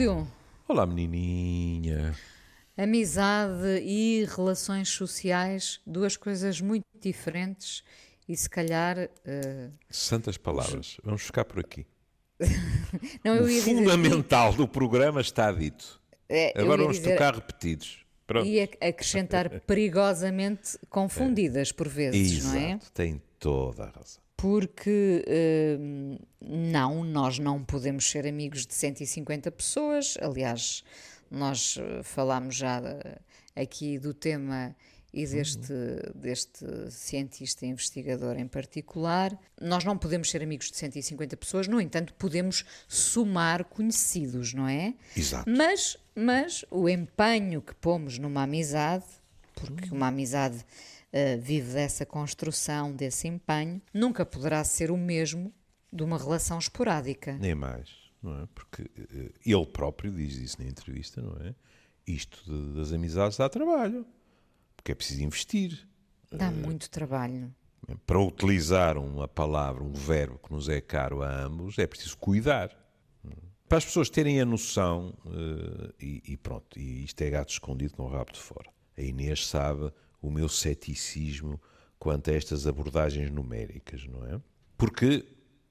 Júlio. Olá, menininha. Amizade e relações sociais, duas coisas muito diferentes e se calhar. Uh... Santas palavras. Vamos ficar por aqui. Não, o fundamental dizer... do programa está dito. É, Agora vamos dizer... tocar repetidos. Pronto. E acrescentar perigosamente confundidas por vezes, Exato, não é? Tem toda a razão. Porque uh, não, nós não podemos ser amigos de 150 pessoas. Aliás, nós eh, falámos já eh, aqui do tema e deste, deste cientista investigador em particular. Nós não podemos ser amigos de 150 pessoas, no entanto, podemos somar conhecidos, não é? Exato. Mas, mas o empenho que pomos numa amizade, porque uma amizade uh, vive dessa construção, desse empenho, nunca poderá ser o mesmo de uma relação esporádica. Nem mais, não é? Porque uh, ele próprio diz isso na entrevista, não é? Isto de, das amizades dá trabalho porque é preciso investir. Dá uh, muito trabalho. Para utilizar uma palavra, um verbo que nos é caro a ambos, é preciso cuidar. Para as pessoas terem a noção, uh, e, e, pronto, e isto é gato escondido com o rabo de fora. A Inês sabe o meu ceticismo quanto a estas abordagens numéricas, não é? Porque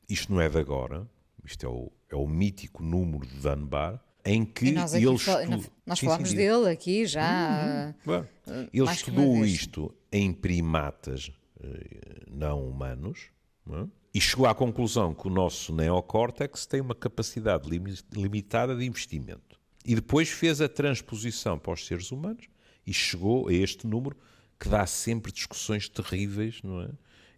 isto não é de agora, isto é o, é o mítico número de Dunbar, em que nós ele fal estu... Nós falámos dele aqui já. Uhum. Well, ele estudou isto em primatas eh, não humanos não é? e chegou à conclusão que o nosso neocórtex tem uma capacidade limitada de investimento. E depois fez a transposição para os seres humanos e chegou a este número que dá sempre discussões terríveis, não é?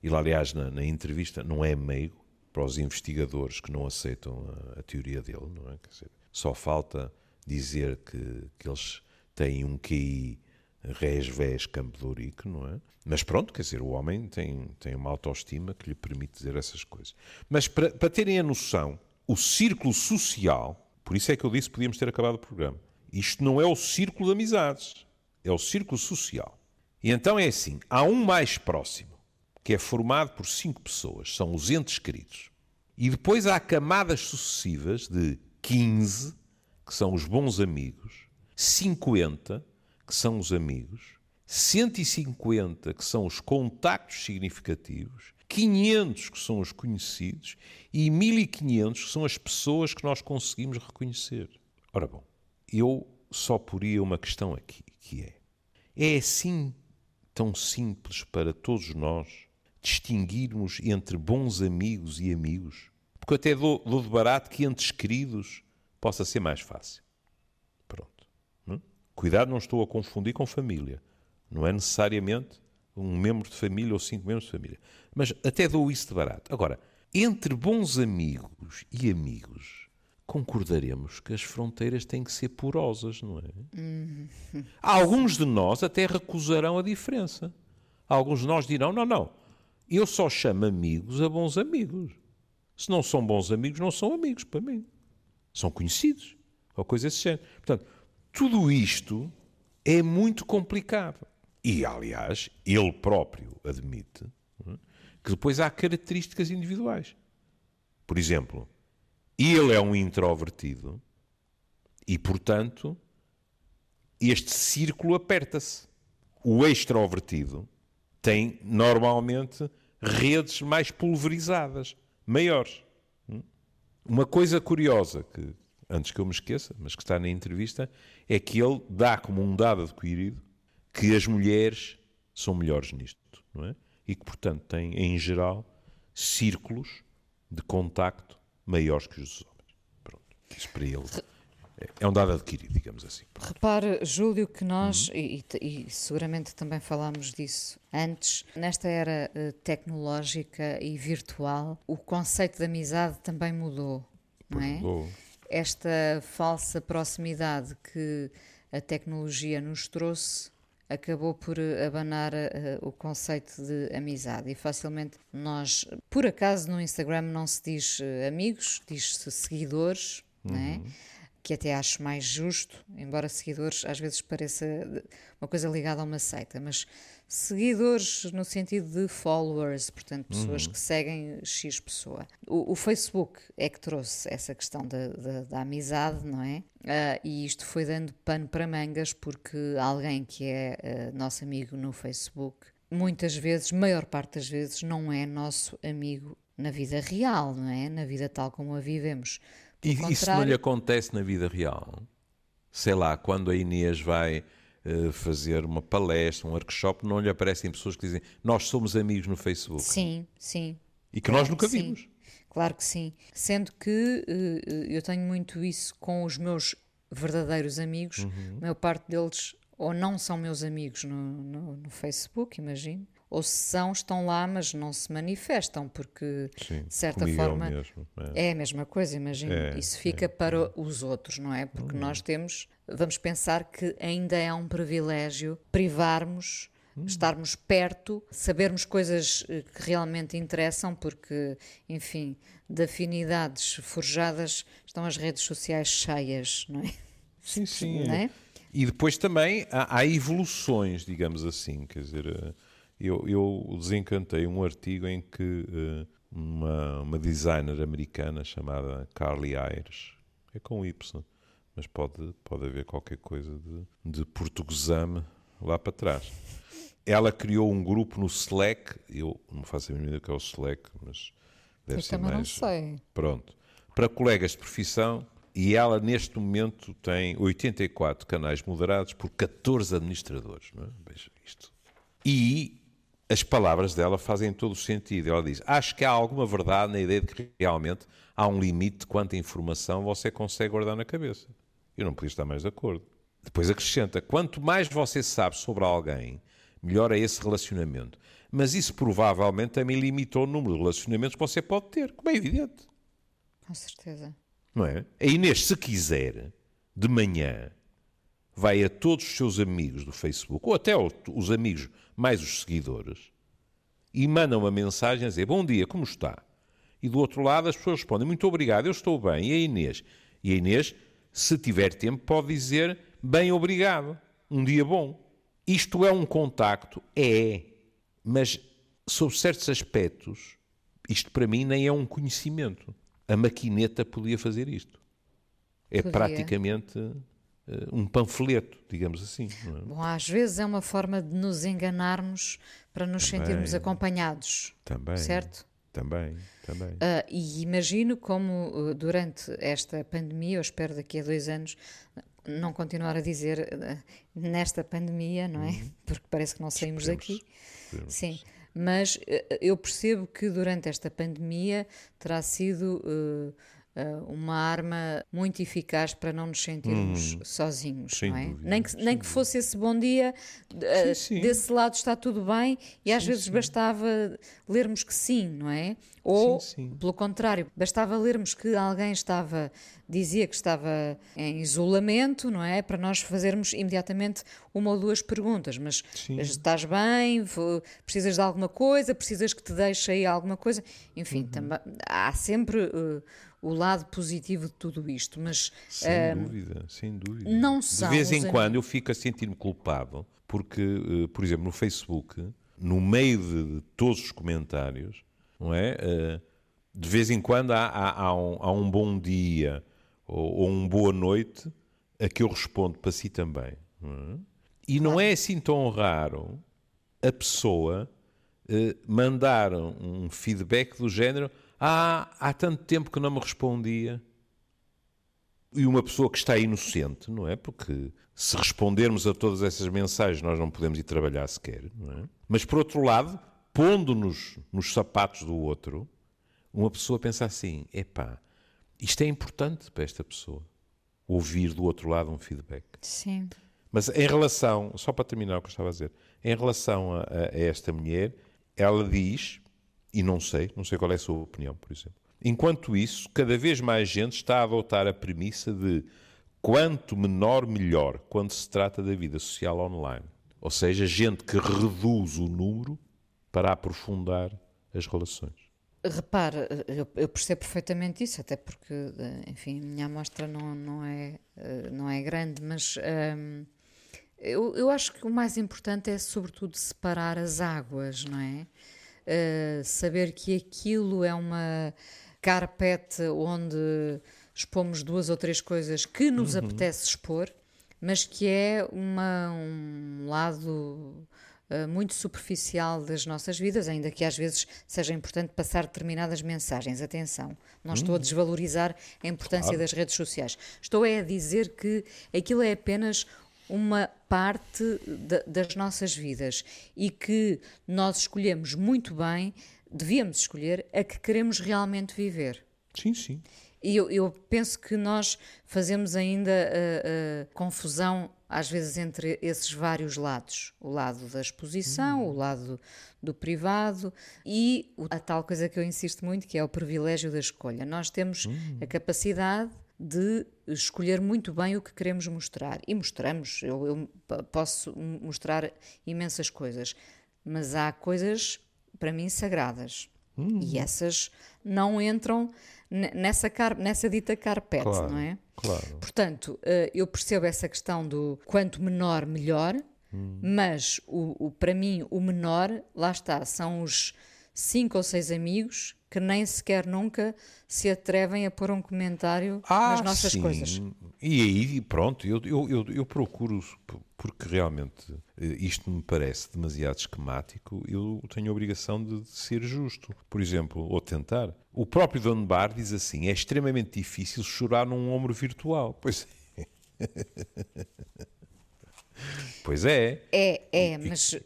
Ele, aliás, na, na entrevista, não é meigo para os investigadores que não aceitam a, a teoria dele, não é? Dizer, só falta dizer que, que eles têm um QI res ves campo de não é? Mas pronto, quer dizer, o homem tem, tem uma autoestima que lhe permite dizer essas coisas. Mas para, para terem a noção, o círculo social, por isso é que eu disse que podíamos ter acabado o programa, isto não é o círculo de amizades, é o círculo social. E então é assim, há um mais próximo, que é formado por cinco pessoas, são os entes queridos. E depois há camadas sucessivas de 15, que são os bons amigos, 50, que são os amigos, 150, que são os contactos significativos, 500, que são os conhecidos, e 1500, que são as pessoas que nós conseguimos reconhecer. Ora bom, eu só poria uma questão aqui, que é: é assim tão simples para todos nós distinguirmos entre bons amigos e amigos? Porque eu até dou, dou de barato que entre queridos possa ser mais fácil. Pronto. Hum? Cuidado, não estou a confundir com família. Não é necessariamente um membro de família ou cinco membros de família. Mas até dou isso de barato. Agora, entre bons amigos e amigos, concordaremos que as fronteiras têm que ser porosas, não é? Uhum. Alguns de nós até recusarão a diferença. Alguns de nós dirão: não, não, eu só chamo amigos a bons amigos. Se não são bons amigos, não são amigos para mim. São conhecidos. Ou coisa desse género. Portanto, tudo isto é muito complicado. E, aliás, ele próprio admite é, que depois há características individuais. Por exemplo, ele é um introvertido e, portanto, este círculo aperta-se. O extrovertido tem normalmente redes mais pulverizadas maiores. Hum? Uma coisa curiosa, que antes que eu me esqueça, mas que está na entrevista, é que ele dá como um dado adquirido que as mulheres são melhores nisto, não é? E que, portanto, têm, em geral, círculos de contacto maiores que os dos homens. Pronto. Isso para ele é um dado adquirido, digamos assim. Repare, Júlio, que nós, uhum. e, e, seguramente também falámos disso antes, nesta era uh, tecnológica e virtual, o conceito de amizade também mudou, não é? Mudou. Esta falsa proximidade que a tecnologia nos trouxe acabou por eh, abanar uh, o conceito de amizade e facilmente nós, por acaso no Instagram não se diz uh, amigos, diz-se seguidores, uhum. é? Uhum que até acho mais justo, embora seguidores às vezes pareça uma coisa ligada a uma seita, mas seguidores no sentido de followers, portanto, pessoas Uhum. que seguem X pessoa. O, o Facebook é que trouxe essa questão da, da- da amizade, não é? Ah, e isto foi dando pano para mangas porque alguém que é ah, nosso amigo no Facebook, muitas vezes, maior parte das vezes, não é nosso amigo na vida real, não é? Na vida tal como a vivemos. E isso não lhe acontece na vida real? Sei lá, quando a Inês vai fazer uma palestra, um workshop, não lhe aparecem pessoas que dizem nós somos amigos no Facebook Sim, sim. e que nós Claro nunca que vimos. Claro que sim. Sendo que eh, eh, eu tenho muito isso com os meus verdadeiros amigos, Uhum. a maior parte deles ou não são meus amigos no, no, no Facebook, imagino, ou se são, estão lá, mas não se manifestam, porque Sim, de certa é forma mesmo, é. é a mesma coisa, imagino. É, Isso fica para os outros, não é? Porque nós temos, vamos pensar que ainda é um privilégio privarmos, estarmos perto, sabermos coisas eh, que realmente interessam, porque, enfim, de afinidades forjadas estão as redes sociais cheias, não é? Sim, sim. Não é? E depois também há, há evoluções, digamos assim. Quer dizer, eh, eu, eu desencantei um artigo em que eh, uma, uma designer americana chamada Carly Ayres, é com Y, mas pode, pode haver qualquer coisa de, de portuguesame lá para trás. Ela criou um grupo no Slack, eu não faço a mínima ideia que é o Slack, mas deve Eu ser também não mais. sei. Pronto. Para colegas de profissão, e ela neste momento tem 84 canais moderados por 14 administradores. Não é? Veja isto. E as palavras dela fazem todo o sentido. Ela diz: Acho que há alguma verdade na ideia de que realmente há um limite de quanta informação você consegue guardar na cabeça. Eu não podia estar mais de acordo. Depois acrescenta: quanto mais você sabe sobre alguém, melhor é esse relacionamento. Mas isso provavelmente também limita o número de relacionamentos que você pode ter, como é evidente. Com certeza. Não é? A Inês, se quiser, de manhã, vai a todos os seus amigos do Facebook, ou até os amigos mais os seguidores, e manda uma mensagem a dizer: Bom dia, como está? E do outro lado as pessoas respondem: Muito obrigado, eu estou bem. E a Inês? E a Inês, se tiver tempo, pode dizer: Bem, obrigado, um dia bom. Isto é um contacto? É. Mas, sob certos aspectos, isto para mim nem é um conhecimento. A maquineta podia fazer isto. É Podia. praticamente um panfleto, digamos assim. é? Bom, às vezes é uma forma de nos enganarmos para nos sentirmos acompanhados. Também. Certo? Também, também. Ah, e imagino como uh, durante esta pandemia, eu espero daqui a dois anos não continuar a dizer uh, nesta pandemia, não é? Porque parece que não saímos Uhum. Esperemos. daqui. Esperemos. Sim, mas uh, eu percebo que durante esta pandemia terá sido uh, uh, uma arma muito eficaz para não nos sentirmos sozinhos, Uhum. Sem não é? dúvida, nem que, nem que fosse esse bom dia, uh, Sim, sim. desse lado está tudo bem, e às vezes bastava lermos que sim, não é? Ou, Sim, sim. pelo contrário, bastava lermos que alguém estava, dizia que estava em isolamento, não é? Para nós fazermos imediatamente uma ou duas perguntas. Mas Sim. estás bem? Precisas de alguma coisa? Precisas que te deixe aí alguma coisa? Enfim, Uhum. também, há sempre uh, o lado positivo de tudo isto, mas Sem dúvida, sem dúvida. não são De vez em quando eu fico a sentir-me culpado, porque, eh, por exemplo, no Facebook, no meio de, todos os comentários, não é? De vez em quando há, há- há um, há um bom dia ou, ou um boa noite a que eu respondo para si também. é? E não é assim tão raro a pessoa eh, mandar um feedback do género: Ah, há tanto tempo que não me respondia e uma pessoa que está inocente, não é? Porque se respondermos a todas essas mensagens, nós não podemos ir trabalhar sequer, não é? Mas por outro lado, pondo-nos nos sapatos do outro, uma pessoa pensa assim: epá, isto é importante para esta pessoa. Ouvir do outro lado um feedback. sim. Mas em relação, só para terminar o que eu estava a dizer, em relação a, a- esta mulher, ela diz, e não sei, não sei qual é a sua opinião, por exemplo. Enquanto isso, cada vez mais gente está a adotar a premissa de quanto menor, melhor, quando se trata da vida social online. Ou seja, gente que reduz o número para aprofundar as relações. Repara, eu, percebo perfeitamente isso, até porque, enfim, a minha amostra não, não, é, eh, não é grande, mas hum, Eu, eu acho que o mais importante é, sobretudo, separar as águas, não é? Uh, saber que aquilo é uma carpete onde expomos duas ou três coisas que nos uhum. apetece expor, mas que é uma, um lado uh, muito superficial das nossas vidas, ainda que às vezes seja importante passar determinadas mensagens. Atenção, não estou a uhum. desvalorizar a importância claro. das redes sociais. Estou é a dizer que aquilo é apenas uma parte de, das nossas vidas e que nós escolhemos muito bem, devíamos escolher a que queremos realmente viver. Sim, sim. E eu, eu penso que nós fazemos ainda uh, uh, confusão, às vezes, entre esses vários lados: o lado da exposição, o lado do privado e a tal coisa que eu insisto muito, que é o privilégio da escolha. Nós temos a capacidade de escolher muito bem o que queremos mostrar. E mostramos, eu, eu, posso mostrar imensas coisas, mas há coisas, para mim, sagradas. Hum. E essas não entram nessa, nessa dita carpete, claro, não é? Claro. Portanto, eh, eu percebo essa questão do quanto menor, melhor, hum. mas o, o, para mim, o menor, lá está, são os cinco ou seis amigos que nem sequer nunca se atrevem a pôr um comentário ah, nas nossas sim. coisas. E aí, pronto, eu, eu, eu, eu, procuro, porque realmente eh, isto me parece demasiado esquemático, eu tenho a obrigação de ser justo. Por exemplo, ou tentar. O próprio Don Bar diz assim: é extremamente difícil chorar num ombro virtual. Pois é. pois é. É, é, mas.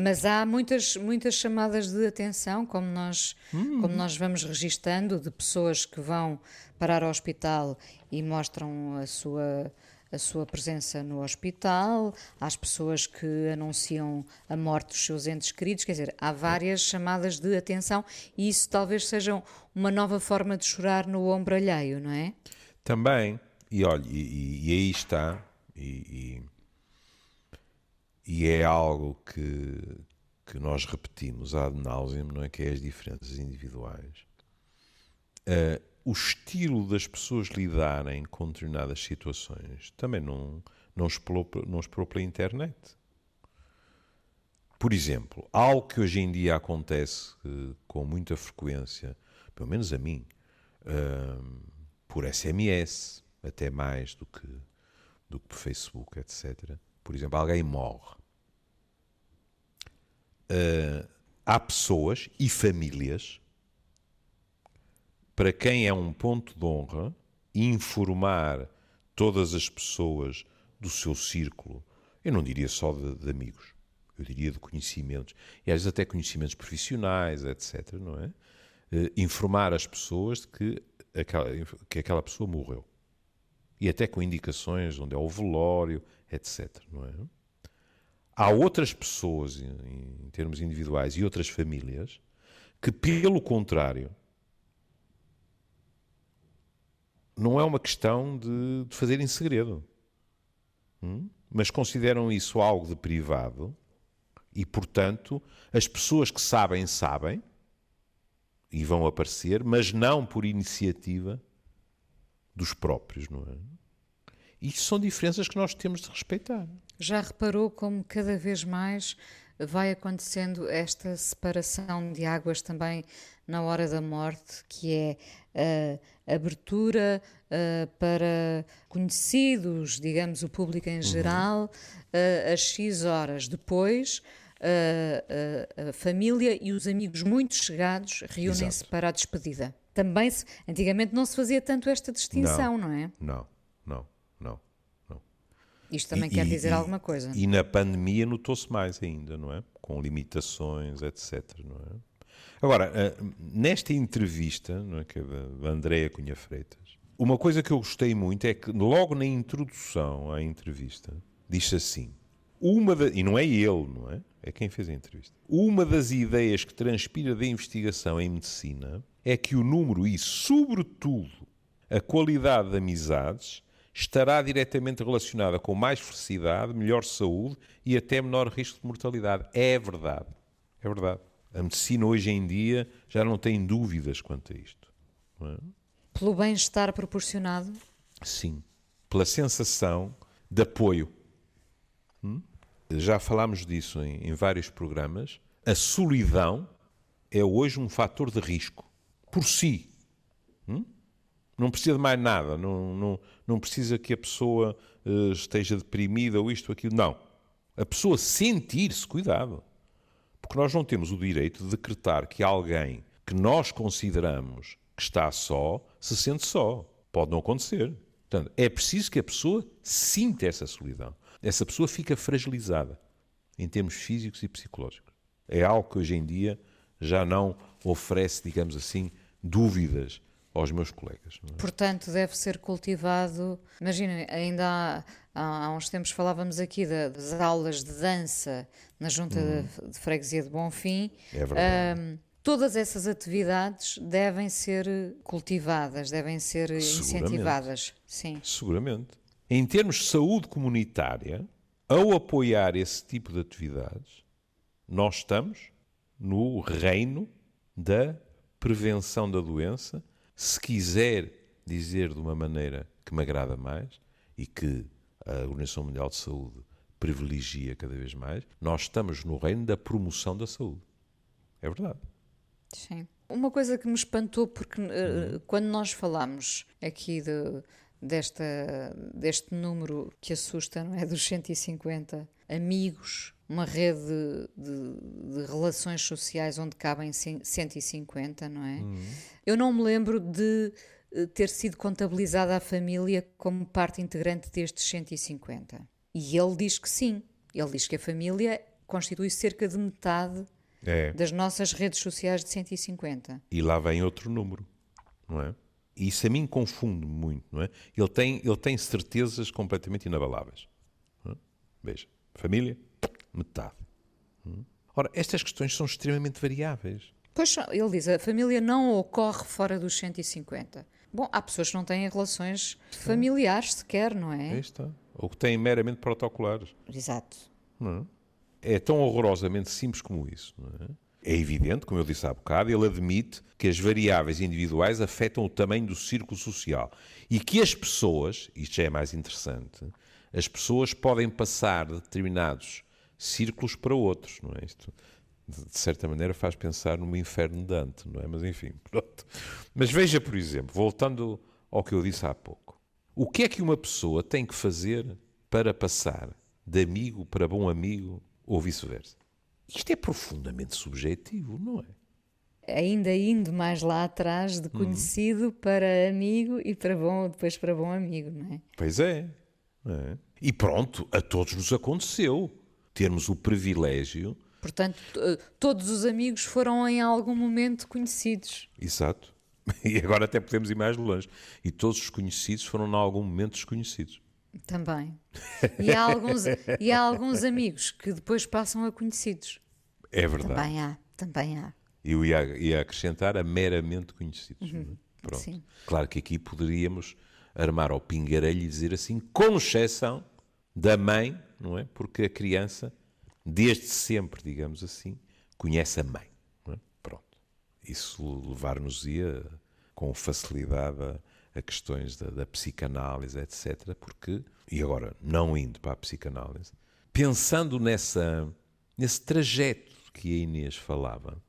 Mas há muitas, muitas chamadas de atenção, como nós, hum. como nós vamos registando, de pessoas que vão parar ao hospital e mostram a sua, a sua presença no hospital, às pessoas que anunciam a morte dos seus entes queridos, quer dizer, há várias chamadas de atenção e isso talvez seja uma nova forma de chorar no ombro alheio, não é? Também, e olha, e, e aí está, e, e e é algo que, que nós repetimos ad nauseam, não é? Que é as diferenças individuais. Uh, o estilo das pessoas lidarem com determinadas situações também não, não, explorou, não explorou pela internet. Por exemplo, algo que hoje em dia acontece uh, com muita frequência, pelo menos a mim, uh, por SMS, até mais do que, do que por Facebook, etc. Por exemplo, alguém morre uh, há pessoas e famílias para quem é um ponto de honra informar todas as pessoas do seu círculo, eu não diria só de, de amigos, eu diria de conhecimentos, e às vezes até conhecimentos profissionais, etc., não é? Uh, informar as pessoas de que aquela, que aquela pessoa morreu. E até com indicações onde é o velório, etc., não é? Há outras pessoas, em, termos individuais, e outras famílias, que, pelo contrário, não é uma questão de, de fazer em segredo, hum? mas consideram isso algo de privado e, portanto, as pessoas que sabem, sabem e vão aparecer, mas não por iniciativa dos próprios, não é? Isso são diferenças que nós temos de respeitar. Já reparou como cada vez mais vai acontecendo esta separação de águas também na hora da morte, que é a abertura uh, para conhecidos, digamos, o público em uhum. geral, uh, às X horas. Depois, uh, a família e os amigos muito chegados reúnem-se para a despedida. Também, se, antigamente não se fazia tanto esta distinção, não, não é? Não, não. Isto também e, quer dizer e, alguma coisa. E na pandemia notou-se mais ainda, não é? Com limitações, etc. Não é? Agora, eh, nesta entrevista, não é, que é da Andréa Cunha Freitas, uma coisa que eu gostei muito é que logo na introdução à entrevista diz assim, uma da, e não é ele, não é? É quem fez a entrevista. Uma das ideias que transpira da investigação em medicina é que o número e, sobretudo, a qualidade de amizades estará diretamente relacionada com mais felicidade, melhor saúde e até menor risco de mortalidade. É verdade. É verdade. A medicina hoje em dia já não tem dúvidas quanto a isto. É? Pelo bem-estar proporcionado? Sim. Pela sensação de apoio. Hum? Já falámos disso em, em vários programas. A solidão é hoje um fator de risco por si. Hum? Não precisa de mais nada, não, não, não precisa que a pessoa uh, esteja deprimida ou isto ou aquilo. Não. A pessoa sentir-se, cuidado. Porque nós não temos o direito de decretar que alguém que nós consideramos que está só se sente só. Pode não acontecer. Portanto, é preciso que a pessoa sinta essa solidão. Essa pessoa fica fragilizada em termos físicos e psicológicos. É algo que hoje em dia já não oferece, digamos assim, dúvidas aos meus colegas. É? Portanto, deve ser cultivado. Imagina, ainda há, há, uns tempos falávamos aqui das aulas de dança na Junta hum. de, de, Freguesia de Bonfim. É verdade. Um, todas essas atividades devem ser cultivadas, devem ser incentivadas. Sim. Seguramente. Em termos de saúde comunitária, ao apoiar esse tipo de atividades, nós estamos no reino da prevenção da doença. Se quiser dizer de uma maneira que me agrada mais e que a Organização Mundial de Saúde privilegia cada vez mais, nós estamos no reino da promoção da saúde. É verdade. Sim. Uma coisa que me espantou, porque uh, quando nós falamos aqui de, desta, deste número que assusta, não é? Dos 150 amigos, uma rede de, de, relações sociais onde cabem 150, não é? Uhum. Eu não me lembro de eh, ter sido contabilizada a família como parte integrante destes 150. E ele diz que sim. Ele diz que a família constitui cerca de metade é. das nossas redes sociais de 150. E lá vem outro número, não é? E isso a mim confunde muito, não é? Ele tem, ele tem certezas completamente inabaláveis. É? Família, metade. Hum? Ora, estas questões são extremamente variáveis. Pois, ele diz, a família não ocorre fora dos 150. Bom, há pessoas que não têm relações familiares sequer, não é? Aí está. Ou que têm meramente protocolares. Exato. Não é? é tão horrorosamente simples como isso. É? é? evidente, como eu disse há bocado, ele admite que as variáveis individuais afetam o tamanho do círculo social e que as pessoas, isto já é mais interessante, as pessoas podem passar de determinados círculos para outros, não é? Isto, de certa maneira, faz pensar no inferno de Dante, não é? Mas enfim, pronto. Mas veja, por exemplo, voltando ao que eu disse há pouco, o que é que uma pessoa tem que fazer para passar de amigo para bom amigo ou vice-versa. Isto é profundamente subjetivo, não é? Ainda indo mais lá atrás, de conhecido uhum. para amigo e para bom, depois para bom amigo, não é? Pois é. É. E pronto, a todos nos aconteceu termos o privilégio. Portanto, todos os amigos foram em algum momento conhecidos. Exato. E agora até podemos ir mais longe. E todos os conhecidos foram em algum momento desconhecidos. Também. E há alguns, e há alguns amigos que depois passam a conhecidos. É verdade. Também há, também há. Eu ia, ia acrescentar a meramente conhecidos. Uhum. É? Pronto. Sim. Claro que aqui poderíamos armar ao pingarelho e dizer assim, com exceção da mãe, não é? Porque a criança, desde sempre, digamos assim, conhece a mãe. É? Pronto. Isso levar-nos-ia com facilidade a a questões da, da psicanálise, etc. Porque, e agora não indo para a psicanálise, pensando nessa, nesse trajeto que a Inês falava,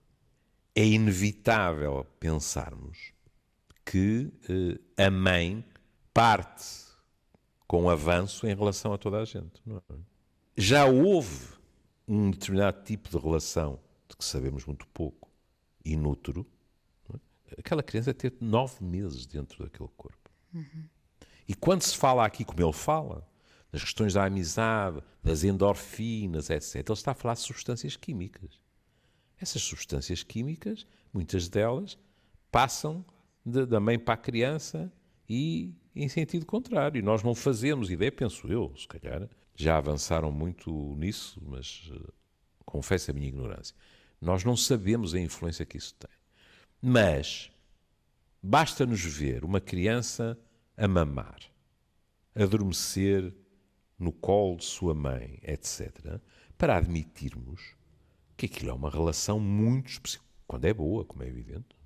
é inevitável pensarmos que eh, a mãe parte com avanço em relação a toda a gente. É? Já houve um determinado tipo de relação de que sabemos muito pouco, inútero, aquela criança ter nove meses dentro daquele corpo. Uhum. E quando se fala aqui, como ele fala, das questões da amizade, das endorfinas, etc., ele está a falar de substâncias químicas. Essas substâncias químicas, muitas delas, passam de, da mãe para a criança e em sentido contrário. Nós não fazemos ideia, penso eu, se calhar, já avançaram muito nisso, mas uh, confesso a minha ignorância. Nós não sabemos a influência que isso tem. Mas basta-nos ver uma criança a mamar, adormecer no colo de sua mãe, etc., para admitirmos que aquilo é uma relação muito específica, quando é boa, como é evidente.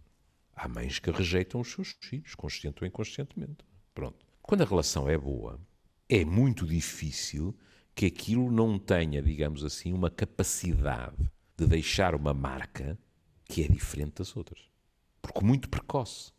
Há mães que rejeitam os seus filhos, consciente ou inconscientemente. Pronto. Quando a relação é boa, é muito difícil que aquilo não tenha, digamos assim, uma capacidade de deixar uma marca que é diferente das outras. Porque muito precoce.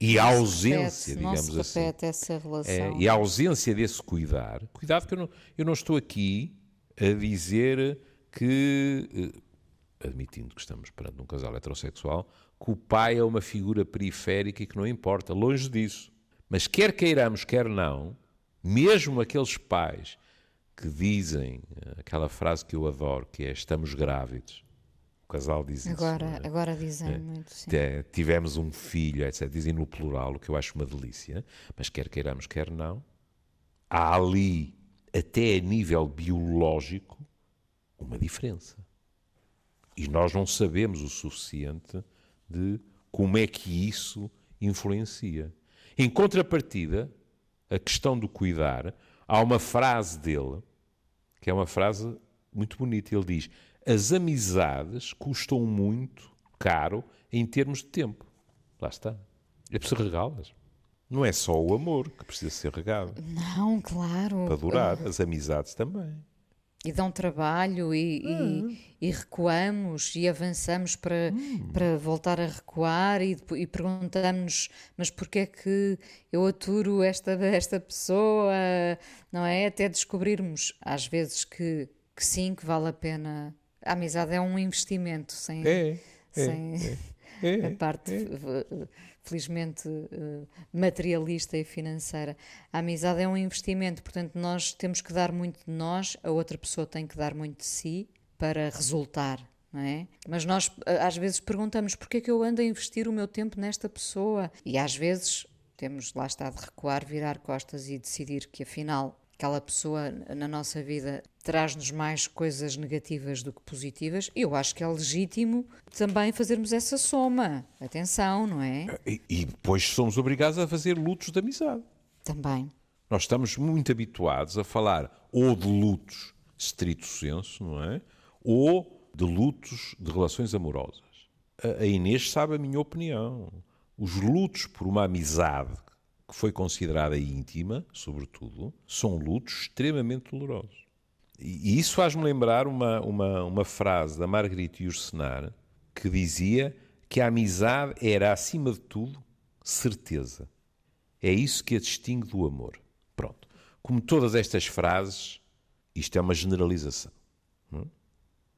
E a ausência, repete, digamos assim. essa relação. É, e a ausência desse cuidar. Cuidado que eu não, eu não estou aqui a dizer que, eh, admitindo que estamos perante um casal heterossexual, que o pai é uma figura periférica e que não importa, longe disso. Mas quer queiramos, quer não, mesmo aqueles pais que dizem eh, aquela frase que eu adoro, que é estamos grávidos. O casal diz agora, isso. É? Agora dizem é. muito, sim. Tivemos um filho, etc. Dizem no plural, o que eu acho uma delícia, mas quer queiramos, quer não, há ali, até a nível biológico, uma diferença. E nós não sabemos o suficiente de como é que isso influencia. Em contrapartida, a questão do cuidar, há uma frase dele, que é uma frase muito bonita. Ele diz: As amizades custam muito caro em termos de tempo. Lá está. É preciso regá-las. Não é só o amor que precisa ser regado. Não, claro. Para durar, as amizades também. E dão trabalho e, hum. e, e, recuamos e avançamos para, hum. para voltar a recuar e, e perguntamos-nos mas porquê é que eu aturo esta, esta pessoa, não é? Até descobrirmos às vezes que, que sim, que vale a pena. A amizade é um investimento sem, é, sem é, é, a parte é felizmente eh, materialista e financeira. A amizade é um investimento, portanto, nós temos que dar muito de nós, a outra pessoa tem que dar muito de si para resultar. É? Mas nós eh, às vezes perguntamos porquê é que eu ando a investir o meu tempo nesta pessoa e às vezes temos lá está de recuar, virar costas e decidir que afinal aquela pessoa na nossa vida traz-nos mais coisas negativas do que positivas, eu acho que é legítimo também fazermos essa soma. Atenção, não é? E, e depois somos obrigados a fazer lutos de amizade. Também. Nós estamos muito habituados a falar ou de lutos estrito senso, não é? Ou de lutos de relações amorosas. A Inês sabe a minha opinião. Os lutos por uma amizade que foi considerada íntima, sobretudo, são lutos extremamente dolorosos. E isso faz-me lembrar uma, uma, uma frase da Marguerite Yourcenar que dizia que a amizade era, acima de tudo, certeza. É isso que a distingue do amor. Pronto. Como todas estas frases, isto é uma generalização. Não? É?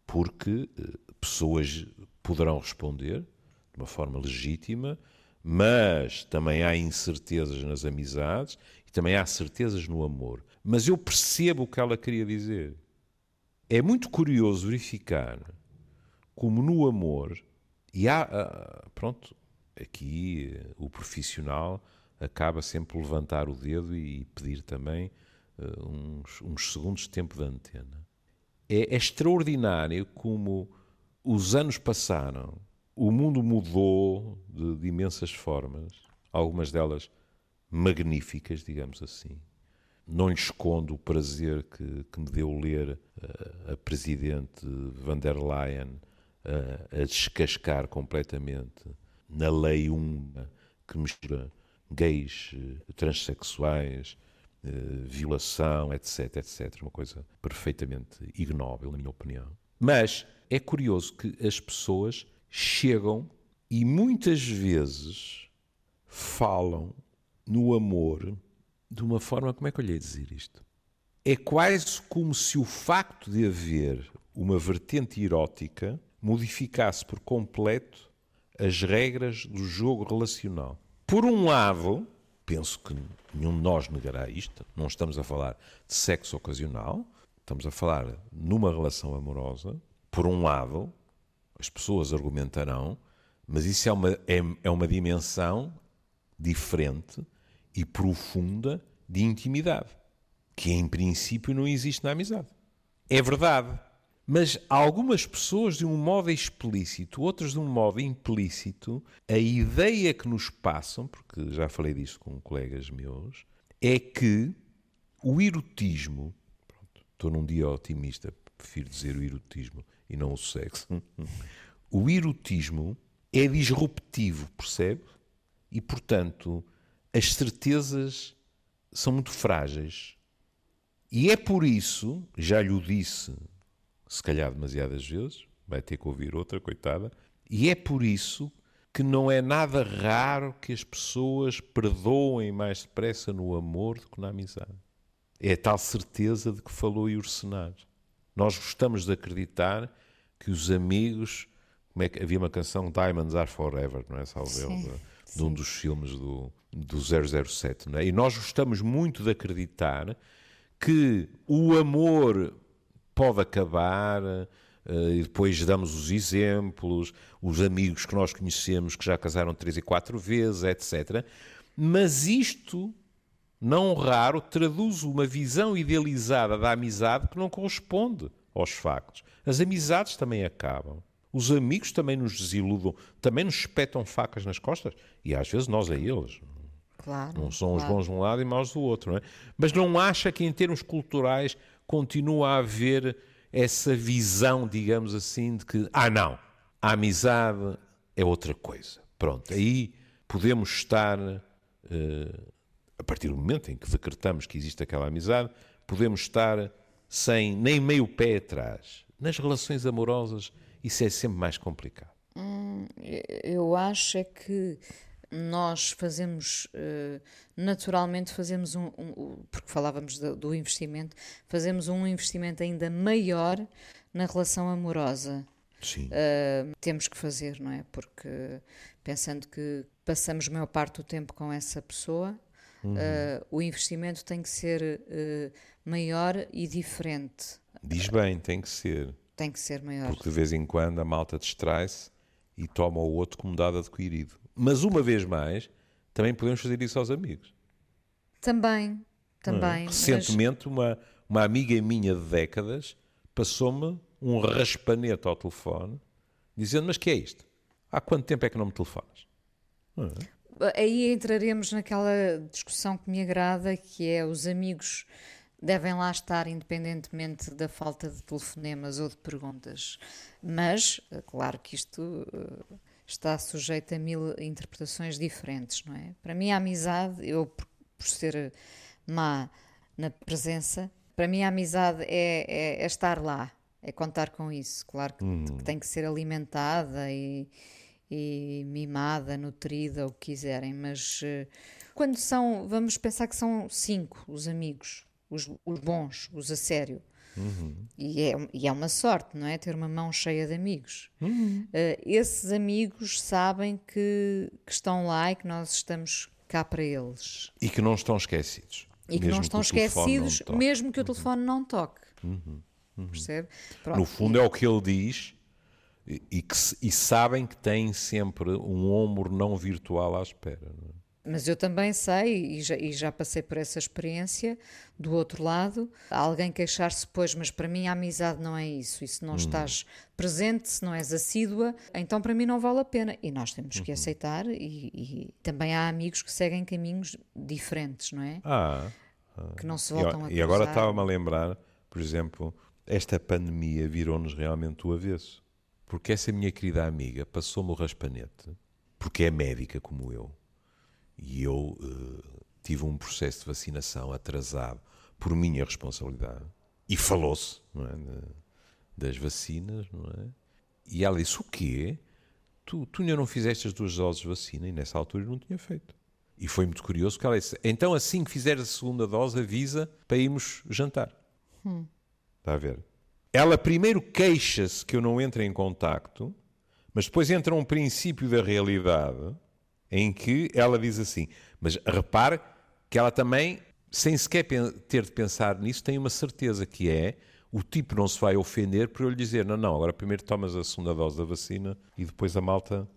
Porque eh, pessoas poderão responder de uma forma legítima mas também há incertezas nas amizades e também há certezas no amor. Mas eu percebo o que ela queria dizer. É muito curioso verificar como no amor, e há, ah, pronto, aqui o profissional acaba sempre por levantar o dedo e pedir também uh, uns, uns, segundos de tempo de antena. É, é extraordinário como os anos passaram o mundo mudou de, de, imensas formas, algumas delas magníficas, digamos assim. Não lhe escondo o prazer que, que me deu ler uh, a presidente van der Leyen uh, a descascar completamente na lei 1 que mistura gays, uh, transexuais, violação, etc, etc. Uma coisa perfeitamente ignóbil, na minha opinião. Mas é curioso que as pessoas chegam e muitas vezes falam no amor de uma forma, como é que eu lhe ia dizer isto? É quase como se o facto de haver uma vertente erótica modificasse por completo as regras do jogo relacional. Por um lado, penso que nenhum de nós negará isto, não estamos a falar de sexo ocasional, estamos a falar numa relação amorosa. Por um lado, as pessoas argumentarão, mas isso é uma, é, é uma dimensão diferente e profunda de intimidade, que em princípio não existe na amizade. É verdade. Mas algumas pessoas, de um modo explícito, outras de um modo implícito, a ideia que nos passam, porque já falei disso com colegas meus, é que o erotismo, pronto, estou num dia otimista, prefiro dizer o erotismo, e não o sexo. o erotismo é disruptivo, percebe? E, portanto, as certezas são muito frágeis. E é por isso, já lhe o disse, se calhar demasiadas vezes, vai ter que ouvir outra, coitada, e é por isso que não é nada raro que as pessoas perdoem mais depressa no amor do que na amizade. É a tal certeza de que falou Ursenar. Nós gostamos de acreditar que os amigos. Como é que, havia uma canção Diamonds Are Forever, não é? Salve de, de um dos filmes do, do 007, não é? E nós gostamos muito de acreditar que o amor pode acabar, Uh, e depois damos os exemplos, os amigos que nós conhecemos que já casaram três e quatro vezes, etc. Mas isto, não raro, traduz uma visão idealizada da amizade que não corresponde aos factos. As amizades também acabam. Os amigos também nos desiludam, também nos espetam facas nas costas. E às vezes nós a eles. Claro, não são claro. os bons de um lado e maus do outro. Não é? Mas não acha que, em termos culturais, continua a haver essa visão, digamos assim, de que, ah, não, a amizade é outra coisa. Pronto, aí podemos estar, uh, a partir do momento em que decretamos que existe aquela amizade, podemos estar sem nem meio pé atrás. Nas relações amorosas, isso é sempre mais complicado. Hum, eu acho é que nós fazemos, uh, naturalmente fazemos um, um, porque falávamos do, do, investimento, fazemos um investimento ainda maior na relação amorosa. Sim. Uh, temos que fazer, não é? Porque pensando que passamos a maior parte do tempo com essa pessoa, uhum. uh, o investimento tem que ser maior e diferente. Diz bem, tem que ser. Tem que ser maior. Porque de vez em quando a malta distrai-se e toma o outro como dado adquirido. Mas uma vez mais, também podemos fazer isso aos amigos. Também, também. É? Recentemente, mas... uma, uma amiga minha de décadas passou-me um raspanete ao telefone, dizendo: Mas que é isto? Há quanto tempo é que não me telefonas? É? Aí entraremos naquela discussão que me agrada, que é os amigos devem lá estar independentemente da falta de telefonemas ou de perguntas. Mas, claro que isto eh, está sujeito a mil interpretações diferentes, não é? Para mim, a amizade, eu por, ser má na presença, para mim a amizade é, é, é estar lá, é contar com isso. Claro que, hum. que tem que ser alimentada e, e, mimada, nutrida, o que quiserem, mas uh, quando são, vamos pensar que são cinco os amigos, os, os bons, os a sério. Uhum. E, é, e é uma sorte, não é? Ter uma mão cheia de amigos. Uhum. Uh, esses amigos sabem que, que estão lá e que nós estamos cá para eles. E que não estão esquecidos. E que não estão que esquecidos, mesmo que o telefone uhum. não toque. Uhum. uhum. Percebe? Pronto. No fundo, é o que ele diz. E, que, e sabem que têm sempre um ombro não virtual à espera. É? Mas eu também sei, e já, e já, passei por essa experiência, do outro lado, alguém queixar-se, pois, mas para mim a amizade não é isso. E se não hum. estás presente, se não és assídua, então para mim não vale a pena. E nós temos que uhum. aceitar, e, e, também há amigos que seguem caminhos diferentes, não é? Ah. Que não se voltam e, a cruzar. E agora estava-me a lembrar, por exemplo, esta pandemia virou-nos realmente o avesso. Porque essa minha querida amiga passou-me o raspanete, porque é médica como eu e eu uh, tive um processo de vacinação atrasado por minha responsabilidade. E falou-se é, das vacinas, não é? E ela disse: O quê? Tu, tu ainda não fizeste as duas doses de vacina? E nessa altura eu não tinha feito. E foi muito curioso porque ela disse: Então, assim que fizeres a segunda dose, avisa para irmos jantar. Hum. Está a ver? Ela primeiro queixa-se que eu não entre em contacto, mas depois entra um princípio da realidade em que ela diz assim, mas repare que ela também, sem sequer ter de pensar nisso, tem uma certeza que é o tipo não se vai ofender por eu lhe dizer, não, não, agora primeiro tomas a segunda dose da vacina e depois a malta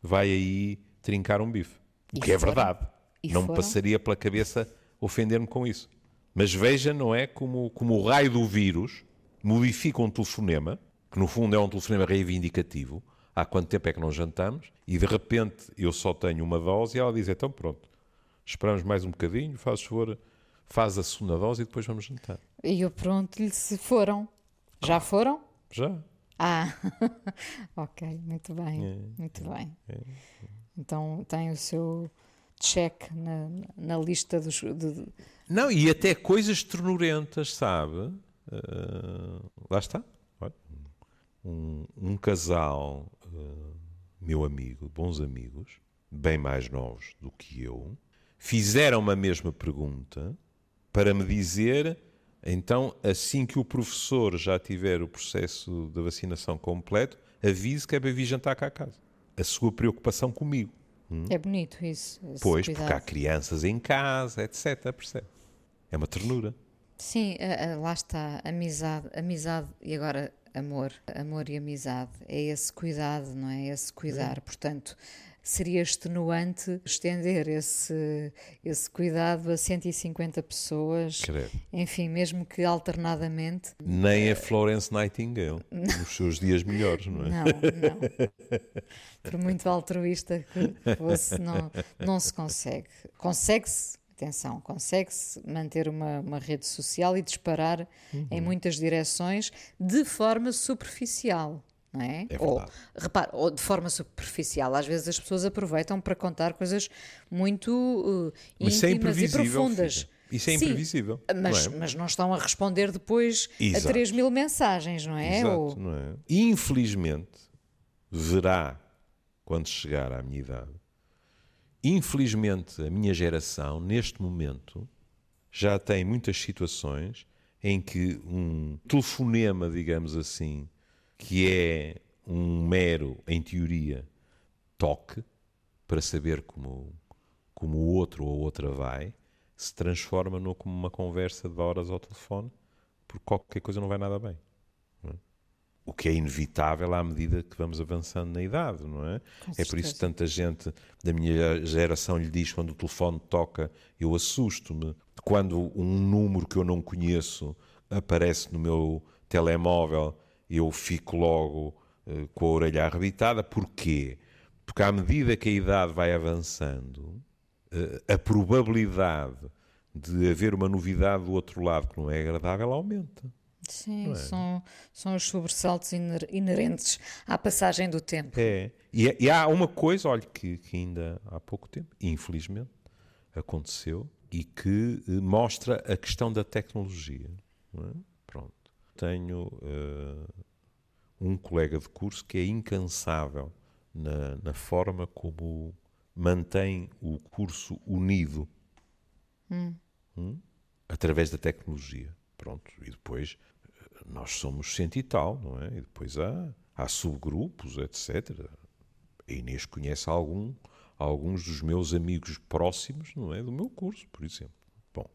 vai aí trincar um bife. O e que é foram? é verdade. E não foram? me passaria pela cabeça ofender-me com isso. Mas veja, não é, como, como o raio do vírus modifica um telefonema, que no fundo é um telefonema reivindicativo, há quanto tempo é que não jantamos, e de repente eu só tenho uma dose, e ela diz, então pronto, esperamos mais um bocadinho, faz favor, faz a segunda dose e depois vamos jantar. E eu pergunto-lhe se foram. Já ah, foram? Já. Ah, ok, muito bem, é, muito é, bem. É, então tem o seu check na, na lista dos. De... Não, e até coisas ternurentas, sabe? Uh, lá está. Um, um casal, uh, meu amigo, bons amigos, bem mais novos do que eu, fizeram-me a mesma pergunta para me dizer então, assim que o professor já tiver o processo da vacinação completo, avise que é para vir jantar cá a casa. A sua preocupação comigo. Hum? É bonito isso. Pois, cuidado. porque há crianças em casa, etc. Percebe? É uma ternura. Sim, lá está. Amizade, amizade e agora amor. Amor e amizade. É esse cuidado, não é? Esse cuidar. É. Portanto, seria extenuante estender esse, esse cuidado a 150 pessoas. Credo. Enfim, mesmo que alternadamente. Nem a Florence Nightingale, nos seus dias melhores, não é? Não, não. Por muito altruísta que fosse, não, não se consegue. Consegue-se atenção, consegue-se manter uma, uma, rede social e disparar uhum. em muitas direções de forma superficial não é? é ou, repara, ou de forma superficial. Às vezes as pessoas aproveitam para contar coisas muito uh, íntimas é e profundas. Filha. Isso é imprevisível. Sim, mas, não é? mas não estão a responder depois Exato. a 3 mil mensagens, não é? Exato, ou... não é? Infelizmente, verá, quando chegar à minha idade, infelizmente a minha geração, neste momento, já tem muitas situações em que um telefonema, digamos assim, que é um mero, em teoria, toque para saber como, como o outro ou a outra vai, se transforma no, como uma conversa de horas ao telefone, porque qualquer coisa não vai nada bem. O que é inevitável à medida que vamos avançando na idade, não é? é por isso que tanta gente da minha geração lhe diz quando o telefone toca, eu assusto-me. Quando um número que eu não conheço aparece no meu telemóvel eu fico logo uh, com a orelha arrebitada. Porquê? Porque à medida que a idade vai avançando, uh, a probabilidade de haver uma novidade do outro lado que não é agradável aumenta. Sim, é? são, são os sobressaltos iner inerentes à passagem do tempo. É. E, e há uma coisa, olha, que, que, ainda há pouco tempo, infelizmente, aconteceu e que uh, mostra a questão da tecnologia. É? Pronto tenho uh, um colega de curso que é incansável na, na, forma como mantém o curso unido hum. Hum? através da tecnologia. Pronto, e depois eh, nós somos cento e tal, não é? E depois há, há subgrupos, etc. A Inês conhece algum, alguns dos meus amigos próximos, não é? Do meu curso, por exemplo. Bom,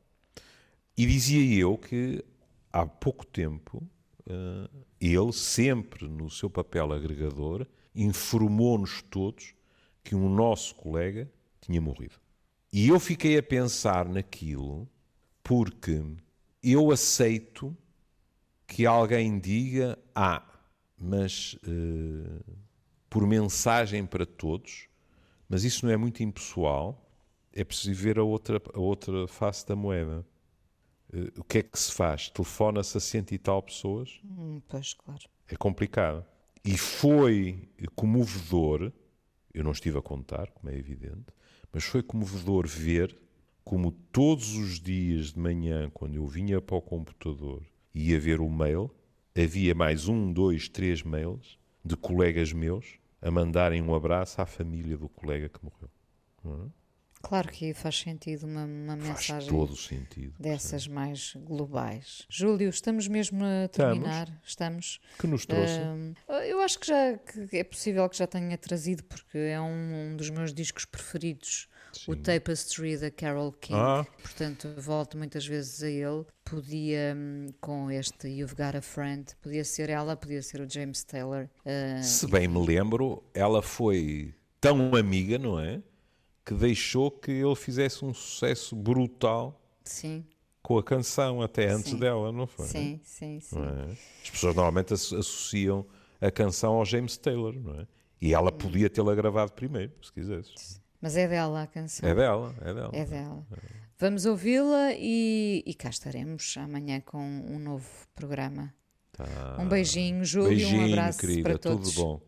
e dizia eu que há pouco tempo, eh, ele, sempre no seu papel agregador, informou-nos todos que um nosso colega tinha morrido. E eu fiquei a pensar naquilo porque eu aceito que alguém diga: Ah, mas uh, por mensagem para todos, mas isso não é muito impessoal, é preciso ver a outra, a outra face da moeda. Uh, o que é que se faz? Telefona-se a cento e tal pessoas? Hum, pois, claro. É complicado. E foi comovedor, eu não estive a contar, como é evidente, mas foi comovedor ver como todos os dias de manhã, quando eu vinha para o computador ia ver o mail, havia mais um, dois, três mails de colegas meus a mandarem um abraço à família do colega que morreu. Não é? Claro que faz sentido uma, uma mensagem todo sentido, dessas sim. mais globais. Júlio, estamos mesmo a terminar. Estamos. estamos. Que nos trouxe? Uh, eu acho que já que é possível que já tenha trazido, porque é um, um dos meus discos preferidos. Sim. O Tapestry da Carol King, ah. portanto volto muitas vezes a ele. Podia, hum, com este You've Got a Friend, podia ser ela, podia ser o James Taylor. Uh, Se bem me lembro, ela foi tão amiga, não é? que deixou que ele fizesse um sucesso brutal sim. com a canção, até antes sim. dela, não foi? Sim, sim, sim. É? As pessoas normalmente associam a canção ao James Taylor, não é? E ela podia tê-la gravado primeiro, se quisesse. Mas é dela a canção. É dela, é dela. É dela. Vamos ouvi-la e, e cá estaremos amanhã com um novo programa. Tá. Um beijinho, Júlio, beijinho, um abraço querida, para todos. Tudo bom.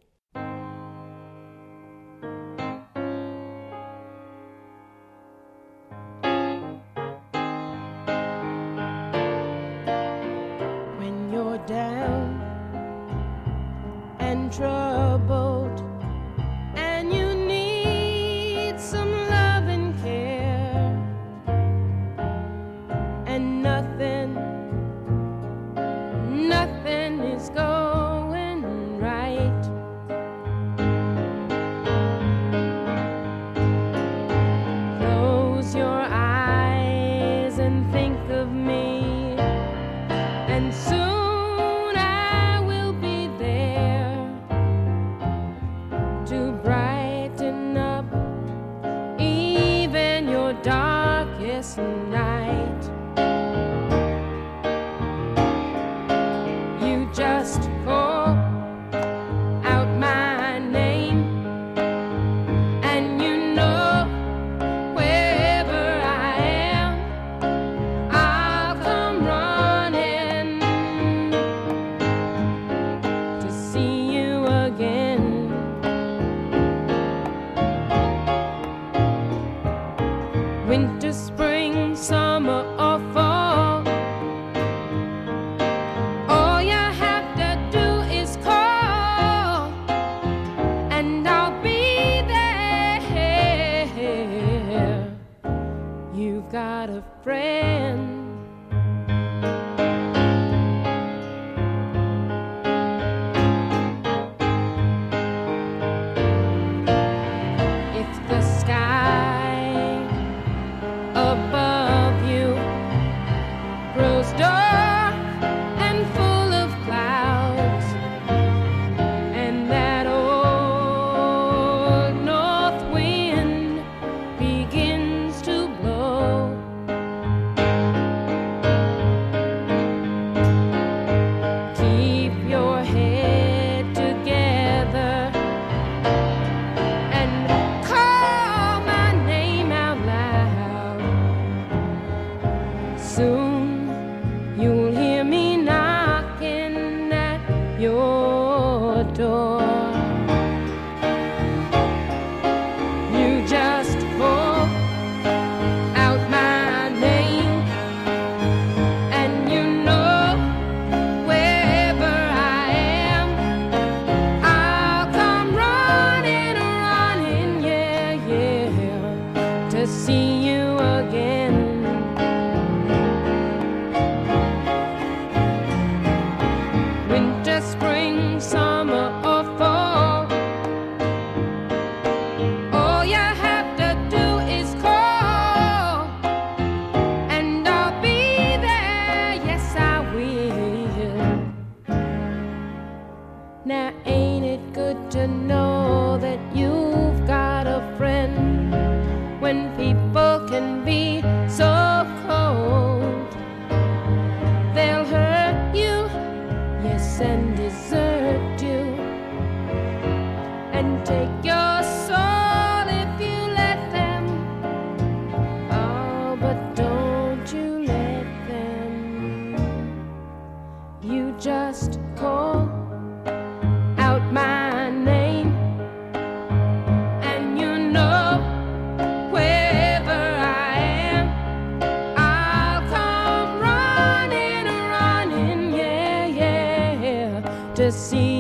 to see